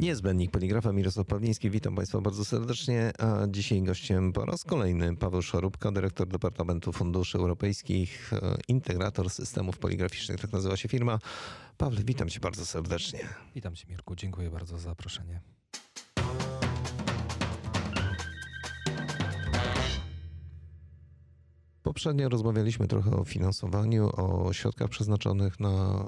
Niezbędnik Poligrafa Mirosław Pawliński. Witam Państwa bardzo serdecznie. A dzisiaj gościem po raz kolejny Paweł Szarubka, dyrektor Departamentu Funduszy Europejskich, e, integrator systemów poligraficznych, tak nazywa się firma. Paweł, witam Cię bardzo serdecznie. Witam Cię Mirku, dziękuję bardzo za zaproszenie. Poprzednio rozmawialiśmy trochę o finansowaniu, o środkach przeznaczonych na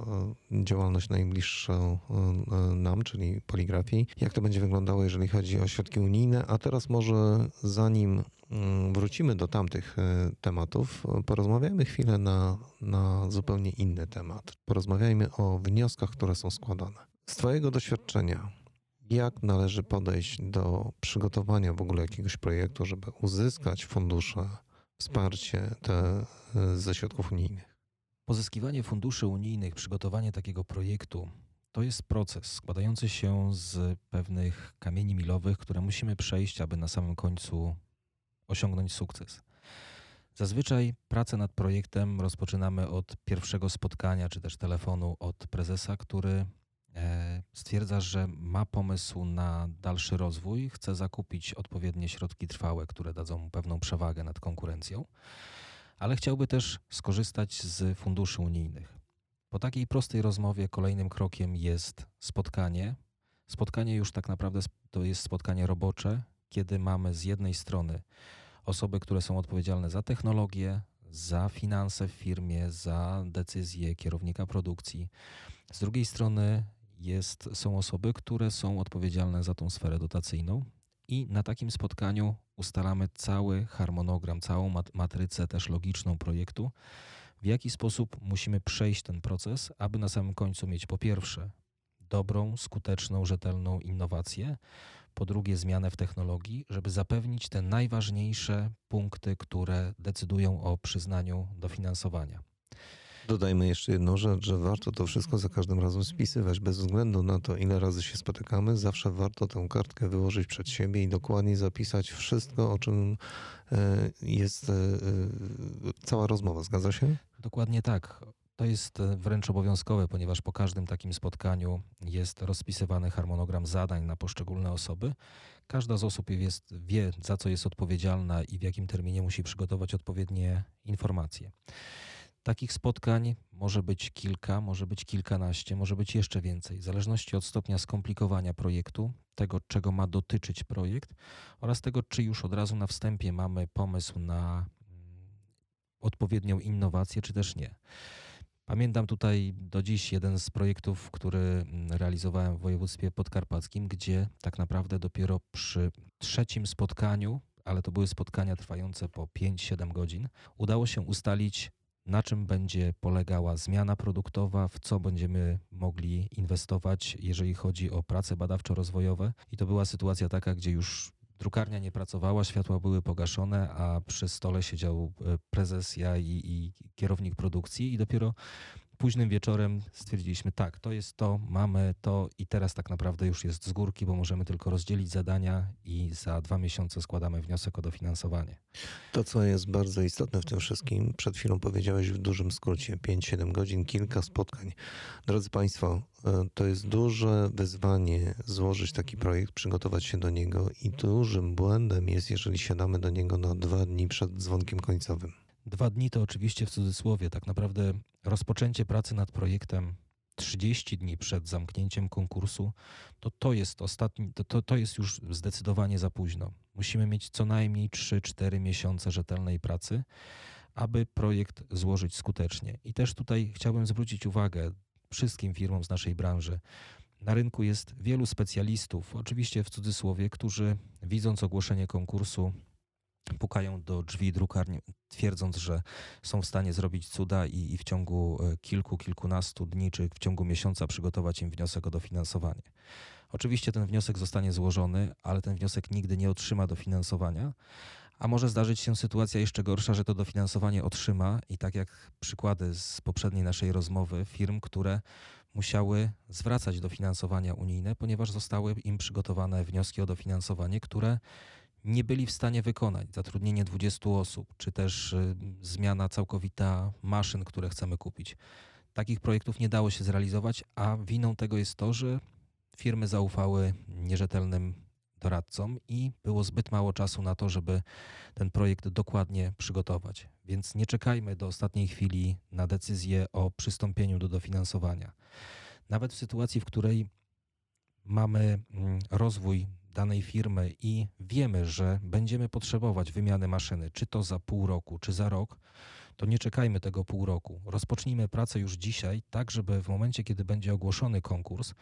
e, działalność najbliższą e, nam, czyli poligrafii. Jak to będzie wyglądało, jeżeli chodzi o środki unijne? A teraz może zanim mm, wrócimy do tamtych e, tematów, porozmawiajmy chwilę na, na zupełnie inny temat. Porozmawiajmy o wnioskach, które są składane. Z Twojego doświadczenia, jak należy podejść do przygotowania w ogóle jakiegoś projektu, żeby uzyskać fundusze? Wsparcie te e, ze środków unijnych? Pozyskiwanie funduszy unijnych, przygotowanie takiego projektu to jest proces składający się z pewnych kamieni milowych, które musimy przejść, aby na samym końcu osiągnąć sukces. Zazwyczaj pracę nad projektem rozpoczynamy od pierwszego spotkania czy też telefonu od prezesa, który stwierdza, że ma pomysł na dalszy rozwój, chce zakupić odpowiednie środki trwałe, które dadzą mu pewną przewagę nad konkurencją, ale chciałby też skorzystać z funduszy unijnych. Po takiej prostej rozmowie kolejnym krokiem jest spotkanie. Spotkanie już tak naprawdę to jest spotkanie robocze, kiedy mamy z jednej strony osoby, które są odpowiedzialne za technologię, za finanse w firmie, za decyzje kierownika produkcji. Z drugiej strony jest, są osoby, które są odpowiedzialne za tą sferę dotacyjną i na takim spotkaniu ustalamy cały harmonogram, całą matrycę też logiczną projektu, w jaki sposób musimy przejść ten proces, aby na samym końcu mieć po pierwsze dobrą, skuteczną, rzetelną innowację, po drugie zmianę w technologii, żeby zapewnić te najważniejsze punkty, które decydują o przyznaniu dofinansowania. Dodajmy jeszcze jedną rzecz, że warto to wszystko za każdym razem spisywać. Bez względu na to, ile razy się spotykamy, zawsze warto tę kartkę wyłożyć przed siebie i dokładnie zapisać wszystko, o czym e, jest e, e, cała rozmowa. Zgadza się? Dokładnie tak. To jest wręcz obowiązkowe, ponieważ po każdym takim spotkaniu jest rozpisywany harmonogram zadań na poszczególne osoby. Każda z osób jest, wie, za co jest odpowiedzialna i w jakim terminie musi przygotować odpowiednie informacje. Takich spotkań może być kilka, może być kilkanaście, może być jeszcze więcej, w zależności od stopnia skomplikowania projektu, tego czego ma dotyczyć projekt oraz tego, czy już od razu na wstępie mamy pomysł na mm, odpowiednią innowację, czy też nie. Pamiętam tutaj do dziś jeden z projektów, który mm, realizowałem w województwie podkarpackim, gdzie tak naprawdę dopiero przy trzecim spotkaniu, ale to były spotkania trwające po 5-7 godzin, udało się ustalić na czym będzie polegała zmiana produktowa, w co będziemy mogli inwestować, jeżeli chodzi o prace badawczo-rozwojowe. I to była sytuacja taka, gdzie już drukarnia nie pracowała, światła były pogaszone, a przy stole siedział e, prezes, ja i, i kierownik produkcji i dopiero późnym wieczorem stwierdziliśmy, tak, to jest to, mamy to i teraz tak naprawdę już jest z górki, bo możemy tylko rozdzielić zadania i za dwa miesiące składamy wniosek o dofinansowanie. To, co jest bardzo istotne w tym wszystkim, przed chwilą powiedziałeś w dużym skrócie, 5-7 godzin, kilka spotkań. Drodzy Państwo, e, to jest duże wyzwanie złożyć taki projekt, przygotować się do niego i dużym błędem jest, jeżeli siadamy do niego na dwa dni przed dzwonkiem końcowym. Dwa dni to oczywiście w cudzysłowie. Tak naprawdę rozpoczęcie pracy nad projektem 30 dni przed zamknięciem konkursu, to to jest ostatni, to, to, to jest już zdecydowanie za późno. Musimy mieć co najmniej 3-4 miesiące rzetelnej pracy, aby projekt złożyć skutecznie. I też tutaj chciałbym zwrócić uwagę wszystkim firmom z naszej branży. Na rynku jest wielu specjalistów, oczywiście w cudzysłowie, którzy widząc ogłoszenie konkursu pukają do drzwi drukarni, twierdząc, że są w stanie zrobić cuda i, i, w ciągu e, kilku, kilkunastu dni czy w ciągu miesiąca przygotować im wniosek o dofinansowanie. Oczywiście ten wniosek zostanie złożony, ale ten wniosek nigdy nie otrzyma dofinansowania, a może zdarzyć się sytuacja jeszcze gorsza, że to dofinansowanie otrzyma i tak jak przykłady z poprzedniej naszej rozmowy firm, które musiały zwracać dofinansowania unijne, ponieważ zostały im przygotowane wnioski o dofinansowanie, które nie byli w stanie wykonać. Zatrudnienie 20 osób, czy też y, zmiana całkowita maszyn, które chcemy kupić. Takich projektów nie dało się zrealizować, a winą tego jest to, że firmy zaufały nierzetelnym doradcom i było zbyt mało czasu na to, żeby ten projekt dokładnie przygotować. Więc nie czekajmy do ostatniej chwili na decyzję o przystąpieniu do dofinansowania. Nawet w sytuacji, w której mamy mm, rozwój danej firmy i wiemy, że będziemy potrzebować wymiany maszyny, czy to za pół roku, czy za rok, to nie czekajmy tego pół roku. Rozpocznijmy pracę już dzisiaj, tak żeby w momencie, kiedy będzie ogłoszony konkurs,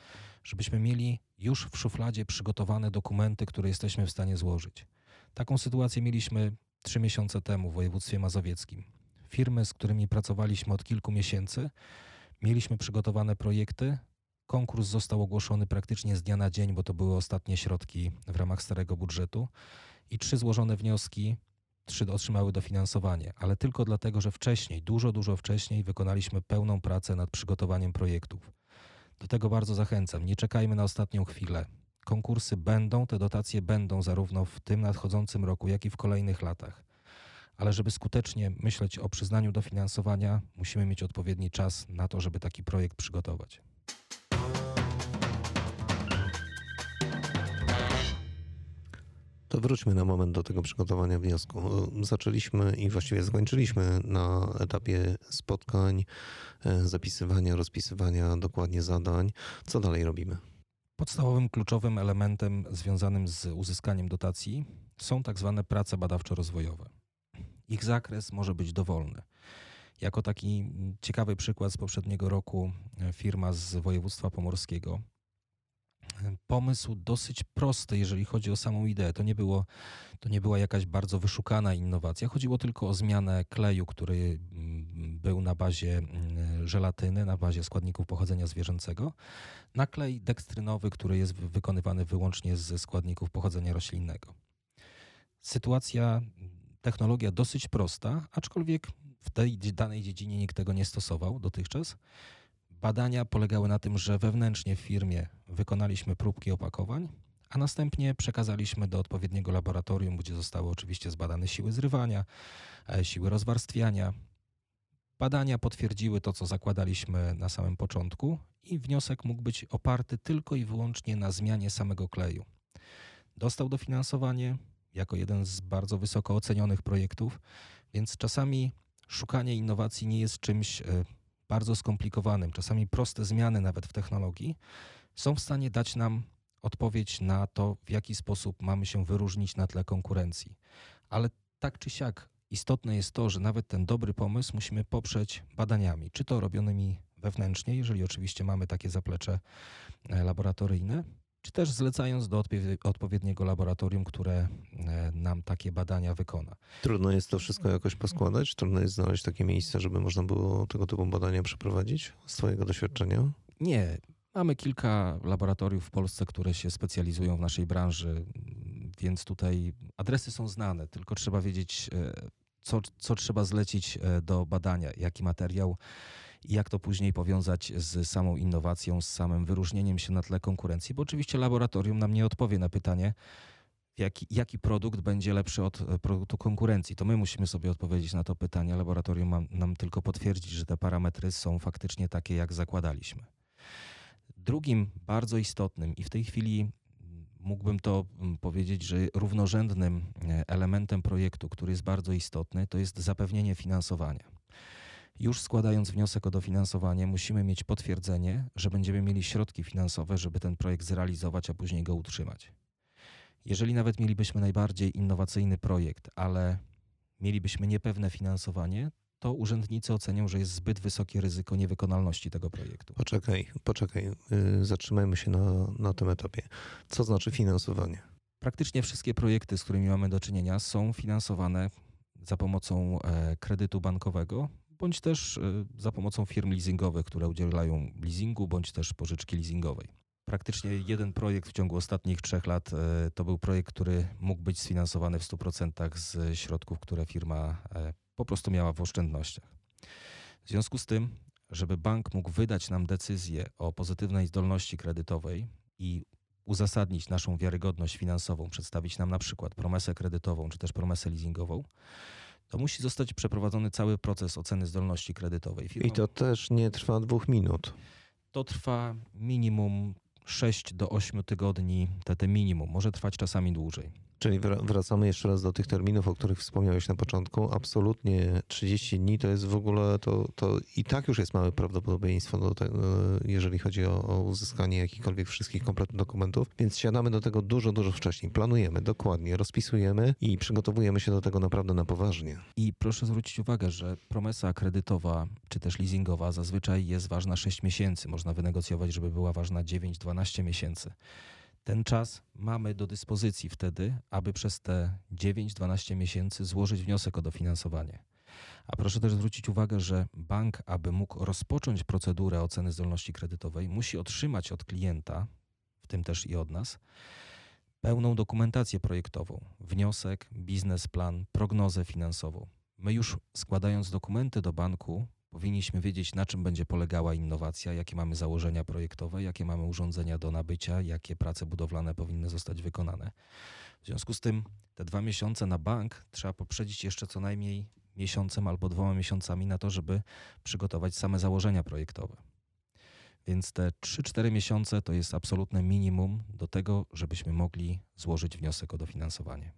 żebyśmy mieli już w szufladzie przygotowane dokumenty, które jesteśmy w stanie złożyć. Taką sytuację mieliśmy trzy miesiące temu w województwie mazowieckim. Firmy, z którymi pracowaliśmy od kilku miesięcy, mieliśmy przygotowane projekty. Konkurs został ogłoszony praktycznie z dnia na dzień, bo to były ostatnie środki w ramach starego budżetu i trzy złożone wnioski trzy otrzymały dofinansowanie, ale tylko dlatego, że wcześniej, dużo, dużo wcześniej wykonaliśmy pełną pracę nad przygotowaniem projektów. Do tego bardzo zachęcam. Nie czekajmy na ostatnią chwilę. Konkursy będą, te dotacje będą zarówno w tym nadchodzącym roku, jak i w kolejnych latach. Ale żeby skutecznie myśleć o przyznaniu dofinansowania, musimy mieć odpowiedni czas na to, żeby taki projekt przygotować. To wróćmy na moment do tego przygotowania wniosku. Zaczęliśmy i właściwie zakończyliśmy na etapie spotkań, e, zapisywania, rozpisywania dokładnie zadań. Co dalej robimy? Podstawowym kluczowym elementem związanym z uzyskaniem dotacji są tak zwane prace badawczo-rozwojowe. Ich zakres może być dowolny. Jako taki ciekawy przykład z poprzedniego roku e, firma z województwa pomorskiego pomysł dosyć prosty, jeżeli chodzi o samą ideę. To nie, było, to nie była jakaś bardzo wyszukana innowacja. Chodziło tylko o zmianę kleju, który mm, był na bazie mm, żelatyny, na bazie składników pochodzenia zwierzęcego, na klej dekstrynowy, który jest wykonywany wyłącznie ze składników pochodzenia roślinnego. Sytuacja, technologia dosyć prosta, aczkolwiek w tej danej dziedzinie nikt tego nie stosował dotychczas. Badania polegały na tym, że wewnętrznie w firmie wykonaliśmy próbki opakowań, a następnie przekazaliśmy do odpowiedniego laboratorium, gdzie zostały oczywiście zbadane siły zrywania, e, siły rozwarstwiania. Badania potwierdziły to, co zakładaliśmy na samym początku, i wniosek mógł być oparty tylko i wyłącznie na zmianie samego kleju. Dostał dofinansowanie jako jeden z bardzo wysoko ocenionych projektów, więc czasami szukanie innowacji nie jest czymś e, bardzo skomplikowanym, czasami proste zmiany nawet w technologii, są w stanie dać nam odpowiedź na to, w jaki sposób mamy się wyróżnić na tle konkurencji. Ale tak czy siak istotne jest to, że nawet ten dobry pomysł musimy poprzeć badaniami, czy to robionymi wewnętrznie, jeżeli oczywiście mamy takie zaplecze e, laboratoryjne, czy też zlecając do odpowiedniego laboratorium, które e, nam takie badania wykona. Trudno jest to wszystko jakoś poskładać? Trudno jest znaleźć takie miejsce, żeby można było tego typu badania przeprowadzić z Twojego doświadczenia? Nie. Mamy kilka laboratoriów w Polsce, które się specjalizują w naszej branży, więc tutaj adresy są znane, tylko trzeba wiedzieć, e, co, co trzeba zlecić e, do badania, jaki materiał i jak to później powiązać z samą innowacją, z samym wyróżnieniem się na tle konkurencji, bo oczywiście laboratorium nam nie odpowie na pytanie, jaki, jaki produkt będzie lepszy od e, produktu konkurencji. To my musimy sobie odpowiedzieć na to pytanie. Laboratorium ma, nam tylko potwierdzić, że te parametry są faktycznie takie, jak zakładaliśmy. Drugim bardzo istotnym i w tej chwili mógłbym to powiedzieć, że równorzędnym e, elementem projektu, który jest bardzo istotny, to jest zapewnienie finansowania. Już składając wniosek o dofinansowanie, musimy mieć potwierdzenie, że będziemy mieli środki finansowe, żeby ten projekt zrealizować, a później go utrzymać. Jeżeli nawet mielibyśmy najbardziej innowacyjny projekt, ale mielibyśmy niepewne finansowanie, to urzędnicy ocenią, że jest zbyt wysokie ryzyko niewykonalności tego projektu. Poczekaj, poczekaj, yy, zatrzymajmy się na, na tym etapie. Co znaczy finansowanie? Praktycznie wszystkie projekty, z którymi mamy do czynienia, są finansowane za pomocą e, kredytu bankowego bądź też e, za pomocą firm leasingowych, które udzielają leasingu, bądź też pożyczki leasingowej. Praktycznie jeden projekt w ciągu ostatnich trzech lat e, to był projekt, który mógł być sfinansowany w 100% z środków, które firma e, po prostu miała w oszczędnościach. W związku z tym, żeby bank mógł wydać nam decyzję o pozytywnej zdolności kredytowej i uzasadnić naszą wiarygodność finansową, przedstawić nam na przykład promesę kredytową czy też promesę leasingową, to musi zostać przeprowadzony cały proces oceny zdolności kredytowej. Firma, I to też nie trwa dwóch minut. To trwa minimum 6 do 8 tygodni, te, te minimum, może trwać czasami dłużej. Czyli wracamy jeszcze raz do tych terminów, o których wspomniałeś na początku. Absolutnie 30 dni to jest w ogóle, to, to i tak już jest małe prawdopodobieństwo, do tego, jeżeli chodzi o, o uzyskanie jakichkolwiek wszystkich kompletnych dokumentów. Więc siadamy do tego dużo, dużo wcześniej. Planujemy dokładnie, rozpisujemy i przygotowujemy się do tego naprawdę na poważnie. I proszę zwrócić uwagę, że promesa kredytowa czy też leasingowa zazwyczaj jest ważna 6 miesięcy. Można wynegocjować, żeby była ważna 9-12 miesięcy. Ten czas mamy do dyspozycji wtedy, aby przez te 9-12 miesięcy złożyć wniosek o dofinansowanie. A proszę też zwrócić uwagę, że bank, aby mógł rozpocząć procedurę oceny zdolności kredytowej, musi otrzymać od klienta, w tym też i od nas, pełną dokumentację projektową, wniosek, biznesplan, prognozę finansową. My już składając dokumenty do banku, Powinniśmy wiedzieć, na czym będzie polegała innowacja, jakie mamy założenia projektowe, jakie mamy urządzenia do nabycia, jakie prace budowlane powinny zostać wykonane. W związku z tym te dwa miesiące na bank trzeba poprzedzić jeszcze co najmniej miesiącem albo dwoma miesiącami na to, żeby przygotować same założenia projektowe. Więc te 3-4 miesiące to jest absolutne minimum do tego, żebyśmy mogli złożyć wniosek o dofinansowanie.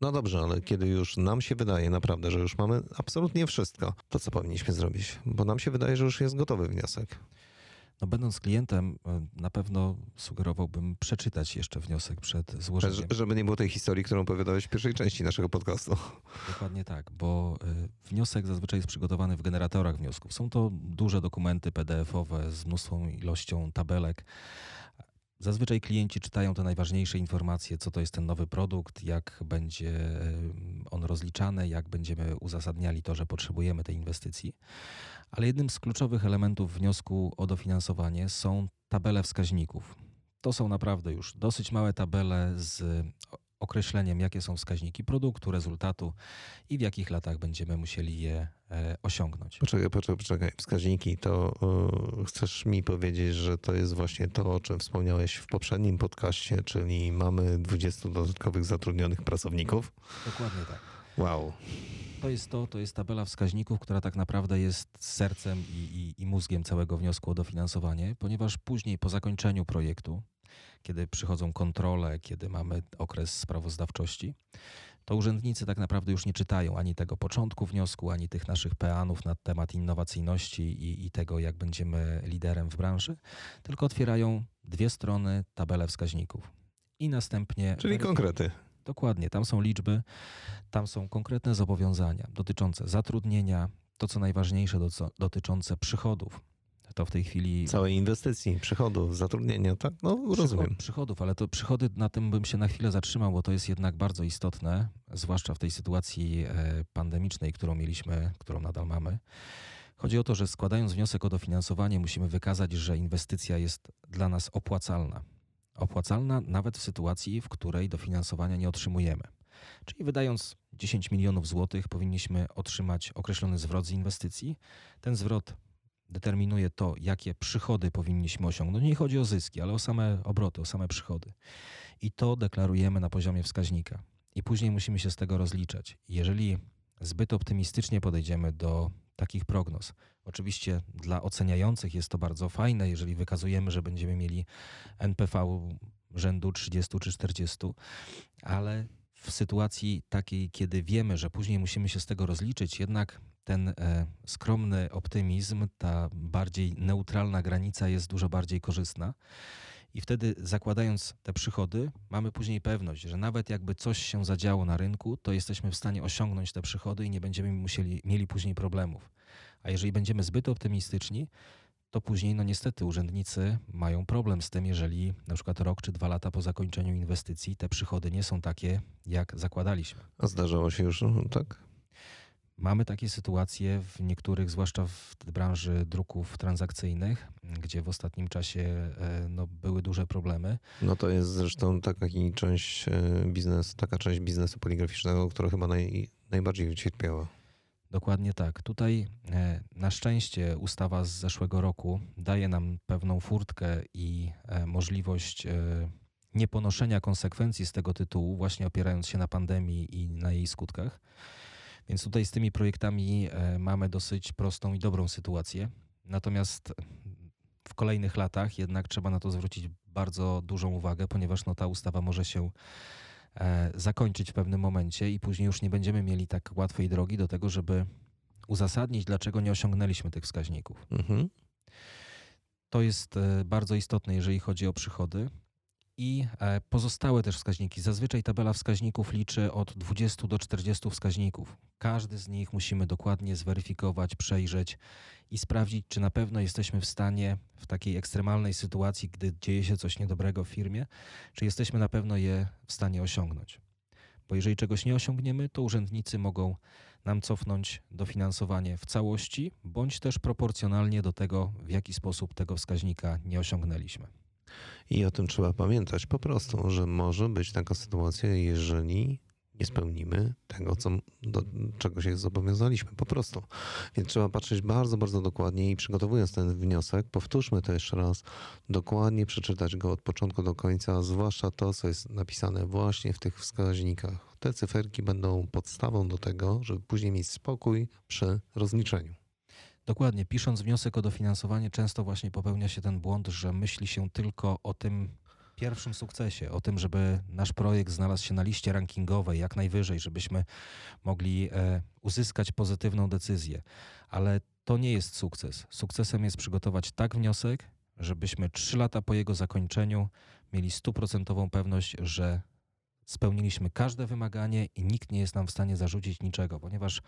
No dobrze, ale kiedy już nam się wydaje naprawdę, że już mamy absolutnie wszystko, to co powinniśmy zrobić? Bo nam się wydaje, że już jest gotowy wniosek. No, będąc klientem, na pewno sugerowałbym przeczytać jeszcze wniosek przed złożeniem. Żeby nie było tej historii, którą opowiadałeś w pierwszej części naszego podcastu. Dokładnie tak, bo e, wniosek zazwyczaj jest przygotowany w generatorach wniosków. Są to duże dokumenty PDF-owe z mnóstwą ilością tabelek. Zazwyczaj klienci czytają te najważniejsze informacje, co to jest ten nowy produkt, jak będzie on rozliczany, jak będziemy uzasadniali to, że potrzebujemy tej inwestycji. Ale jednym z kluczowych elementów wniosku o dofinansowanie są tabele wskaźników. To są naprawdę już dosyć małe tabele z określeniem, jakie są wskaźniki produktu, rezultatu i w jakich latach będziemy musieli je e, osiągnąć. Poczekaj, poczekaj, poczekaj. Wskaźniki to yy, chcesz mi powiedzieć, że to jest właśnie to, o czym wspomniałeś w poprzednim podcaście, czyli mamy 20 dodatkowych zatrudnionych pracowników? Dokładnie tak. Wow. To jest to, to jest tabela wskaźników, która tak naprawdę jest sercem i, i, i mózgiem całego wniosku o dofinansowanie, ponieważ później po zakończeniu projektu kiedy przychodzą kontrole, kiedy mamy okres sprawozdawczości, to urzędnicy tak naprawdę już nie czytają ani tego początku wniosku, ani tych naszych peanów na temat innowacyjności i, i tego, jak będziemy liderem w branży, tylko otwierają dwie strony tabelę wskaźników. I następnie. Czyli konkrety. Dokładnie, tam są liczby, tam są konkretne zobowiązania dotyczące zatrudnienia, to co najważniejsze, dotyczące przychodów, to w tej chwili. Całej inwestycji, przychodów, zatrudnienia, tak? No, rozumiem. Przychodów, ale to przychody, na tym bym się na chwilę zatrzymał, bo to jest jednak bardzo istotne, zwłaszcza w tej sytuacji e, pandemicznej, którą mieliśmy, którą nadal mamy. Chodzi o to, że składając wniosek o dofinansowanie, musimy wykazać, że inwestycja jest dla nas opłacalna. Opłacalna nawet w sytuacji, w której dofinansowania nie otrzymujemy. Czyli wydając 10 milionów złotych, powinniśmy otrzymać określony zwrot z inwestycji. Ten zwrot determinuje to, jakie przychody powinniśmy osiągnąć. Nie chodzi o zyski, ale o same obroty, o same przychody. I to deklarujemy na poziomie wskaźnika. I później musimy się z tego rozliczać. Jeżeli zbyt optymistycznie podejdziemy do takich prognoz, oczywiście dla oceniających jest to bardzo fajne, jeżeli wykazujemy, że będziemy mieli NPV rzędu 30 czy 40, ale w sytuacji takiej, kiedy wiemy, że później musimy się z tego rozliczyć, jednak ten e, skromny optymizm, ta bardziej neutralna granica jest dużo bardziej korzystna. I wtedy zakładając te przychody, mamy później pewność, że nawet jakby coś się zadziało na rynku, to jesteśmy w stanie osiągnąć te przychody i nie będziemy musieli, mieli później problemów. A jeżeli będziemy zbyt optymistyczni, to później, no niestety, urzędnicy mają problem z tym, jeżeli na przykład rok czy dwa lata po zakończeniu inwestycji te przychody nie są takie, jak zakładaliśmy. A zdarzało się już no, tak? Mamy takie sytuacje w niektórych, zwłaszcza w branży druków transakcyjnych, gdzie w ostatnim czasie e, no, były duże problemy. No to jest zresztą taka część e, biznesu, taka część biznesu poligraficznego, która chyba naj, najbardziej ucierpiała. Dokładnie tak. Tutaj e, na szczęście ustawa z zeszłego roku daje nam pewną furtkę i możliwość nieponoszenia konsekwencji z tego tytułu, właśnie opierając się na pandemii i na jej skutkach. Więc tutaj z tymi projektami e, mamy dosyć prostą i dobrą sytuację. Natomiast w kolejnych latach jednak trzeba na to zwrócić bardzo dużą uwagę, ponieważ no, ta ustawa może się e, zakończyć w pewnym momencie i później już nie będziemy mieli tak łatwej drogi do tego, żeby uzasadnić, dlaczego nie osiągnęliśmy tych wskaźników. Mhm. To jest e, bardzo istotne, jeżeli chodzi o przychody i e, pozostałe też wskaźniki. Zazwyczaj tabela wskaźników liczy od 20 do 40 wskaźników. Każdy z nich musimy dokładnie zweryfikować, przejrzeć i sprawdzić, czy na pewno jesteśmy w stanie w takiej ekstremalnej sytuacji, gdy dzieje się coś niedobrego w firmie, czy jesteśmy na pewno je w stanie osiągnąć. Bo jeżeli czegoś nie osiągniemy, to urzędnicy mogą nam cofnąć dofinansowanie w całości, bądź też proporcjonalnie do tego, w jaki sposób tego wskaźnika nie osiągnęliśmy. I o tym trzeba pamiętać po prostu, że może być taka sytuacja, jeżeli nie spełnimy tego, co, do czego się zobowiązaliśmy. Po prostu. Więc trzeba patrzeć bardzo, bardzo dokładnie i przygotowując ten wniosek, powtórzmy to jeszcze raz, dokładnie przeczytać go od początku do końca, zwłaszcza to, co jest napisane właśnie w tych wskaźnikach. Te cyferki będą podstawą do tego, żeby później mieć spokój przy rozliczeniu. Dokładnie. Pisząc wniosek o dofinansowanie, często właśnie popełnia się ten błąd, że myśli się tylko o tym pierwszym sukcesie, o tym, żeby nasz projekt znalazł się na liście rankingowej jak najwyżej, żebyśmy mogli e, uzyskać pozytywną decyzję. Ale to nie jest sukces. Sukcesem jest przygotować tak wniosek, żebyśmy trzy lata po jego zakończeniu mieli stuprocentową pewność, że spełniliśmy każde wymaganie i nikt nie jest nam w stanie zarzucić niczego, ponieważ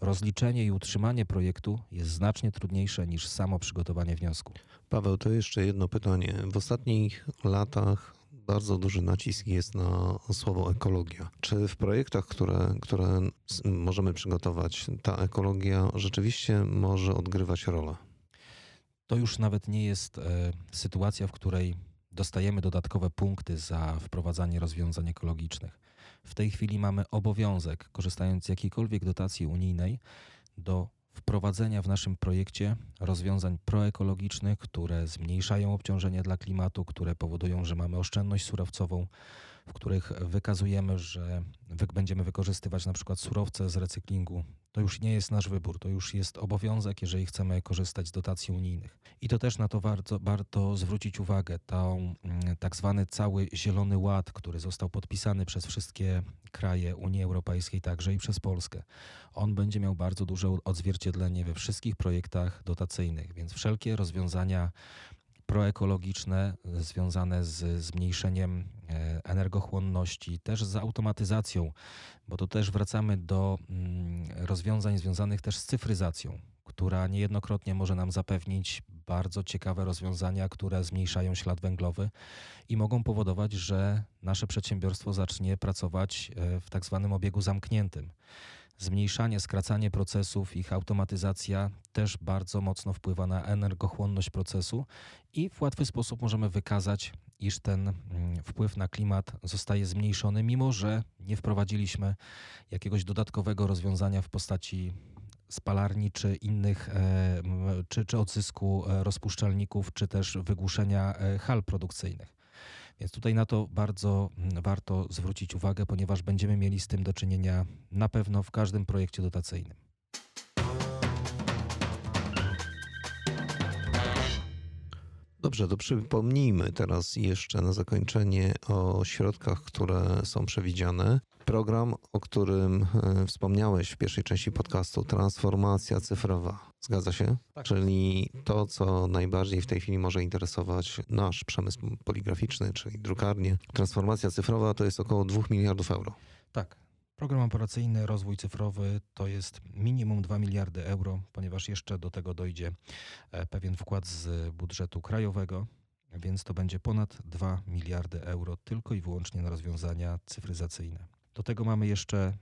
rozliczenie i utrzymanie projektu jest znacznie trudniejsze niż samo przygotowanie wniosku. Paweł, to jeszcze jedno pytanie. W ostatnich latach bardzo duży nacisk jest na słowo ekologia. Czy w projektach, które, które możemy przygotować, ta ekologia rzeczywiście może odgrywać rolę? To już nawet nie jest e, sytuacja, w której dostajemy dodatkowe punkty za wprowadzanie rozwiązań ekologicznych. W tej chwili mamy obowiązek, korzystając z jakiejkolwiek dotacji unijnej, do wprowadzenia w naszym projekcie rozwiązań proekologicznych, które zmniejszają obciążenie dla klimatu, które powodują, że mamy oszczędność surowcową, w których wykazujemy, że będziemy wykorzystywać na przykład surowce z recyklingu. To już nie jest nasz wybór, to już jest obowiązek, jeżeli chcemy korzystać z dotacji unijnych. I to też na to warto, warto zwrócić uwagę. Tą mm, tak zwany cały Zielony Ład, który został podpisany przez wszystkie kraje Unii Europejskiej, także i przez Polskę. On będzie miał bardzo duże odzwierciedlenie we wszystkich projektach dotacyjnych, więc wszelkie rozwiązania proekologiczne związane z zmniejszeniem e, energochłonności, też z automatyzacją, bo to też wracamy do mm, rozwiązań związanych też z cyfryzacją, która niejednokrotnie może nam zapewnić bardzo ciekawe rozwiązania, które zmniejszają ślad węglowy i mogą powodować, że nasze przedsiębiorstwo zacznie pracować e, w tak zwanym obiegu zamkniętym zmniejszanie, skracanie procesów, ich automatyzacja też bardzo mocno wpływa na energochłonność procesu i w łatwy sposób możemy wykazać, iż ten mm, wpływ na klimat zostaje zmniejszony, mimo że nie wprowadziliśmy jakiegoś dodatkowego rozwiązania w postaci spalarni czy innych, e, czy, czy odzysku e, rozpuszczalników, czy też wygłuszenia e, hal produkcyjnych. Więc tutaj na to bardzo mm, warto zwrócić uwagę, ponieważ będziemy mieli z tym do czynienia na pewno w każdym projekcie dotacyjnym. Dobrze, to przypomnijmy teraz jeszcze na zakończenie o środkach, które są przewidziane. Program, o którym e, wspomniałeś w pierwszej części podcastu, transformacja cyfrowa. Zgadza się? Tak. Czyli to, co najbardziej w tej chwili może interesować nasz przemysł poligraficzny, czyli drukarnie. Transformacja cyfrowa to jest około 2 miliardów euro. Tak. Program operacyjny Rozwój Cyfrowy to jest minimum 2 miliardy euro, ponieważ jeszcze do tego dojdzie e, pewien wkład z budżetu krajowego, więc to będzie ponad 2 miliardy euro tylko i wyłącznie na rozwiązania cyfryzacyjne. Do tego mamy jeszcze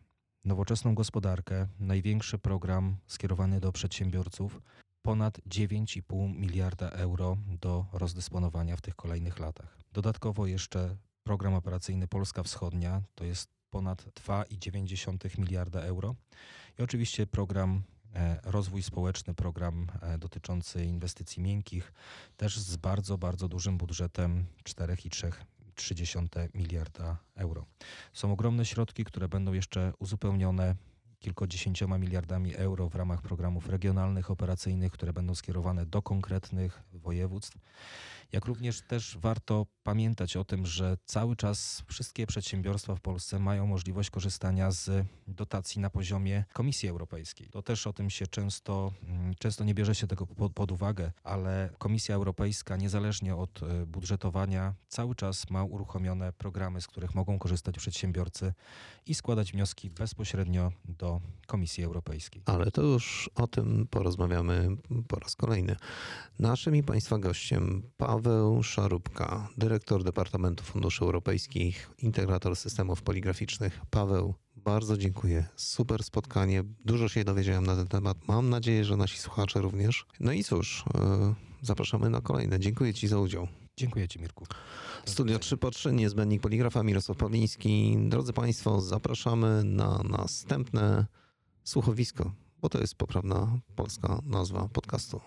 nowoczesną gospodarkę, największy program skierowany do przedsiębiorców, ponad 9,5 miliarda euro do rozdysponowania w tych kolejnych latach. Dodatkowo jeszcze program operacyjny Polska Wschodnia to jest ponad 2,9 miliarda euro. I oczywiście program e, Rozwój Społeczny, program e, dotyczący inwestycji miękkich, też z bardzo, bardzo dużym budżetem 4,3 miliarda euro. Są ogromne środki, które będą jeszcze uzupełnione kilkudziesięcioma miliardami euro w ramach programów regionalnych, operacyjnych, które będą skierowane do konkretnych województw. Jak również też warto pamiętać o tym, że cały czas wszystkie przedsiębiorstwa w Polsce mają możliwość korzystania z dotacji na poziomie Komisji Europejskiej. To też o tym się często, mm, często nie bierze się tego pod, uwagę, ale Komisja Europejska, niezależnie od e, budżetowania, cały czas ma uruchomione programy, z których mogą korzystać przedsiębiorcy i składać wnioski bezpośrednio do Komisji Europejskiej. Ale to już o tym porozmawiamy po raz kolejny. Naszym i Państwa gościem Paweł Szarubka, dyrektor Departamentu Funduszy Europejskich, integrator systemów poligraficznych. Paweł, bardzo dziękuję. Super spotkanie. Dużo się dowiedziałem na ten temat. Mam nadzieję, że nasi słuchacze również. No i cóż, yy, zapraszamy na kolejne. Dziękuję Ci za udział. Dziękuję Ci, Mirku. Studio 3 po 3, niezbędnik poligrafa Mirosław Pawliński. Drodzy Państwo, zapraszamy na następne słuchowisko, bo to jest poprawna polska nazwa podcastu.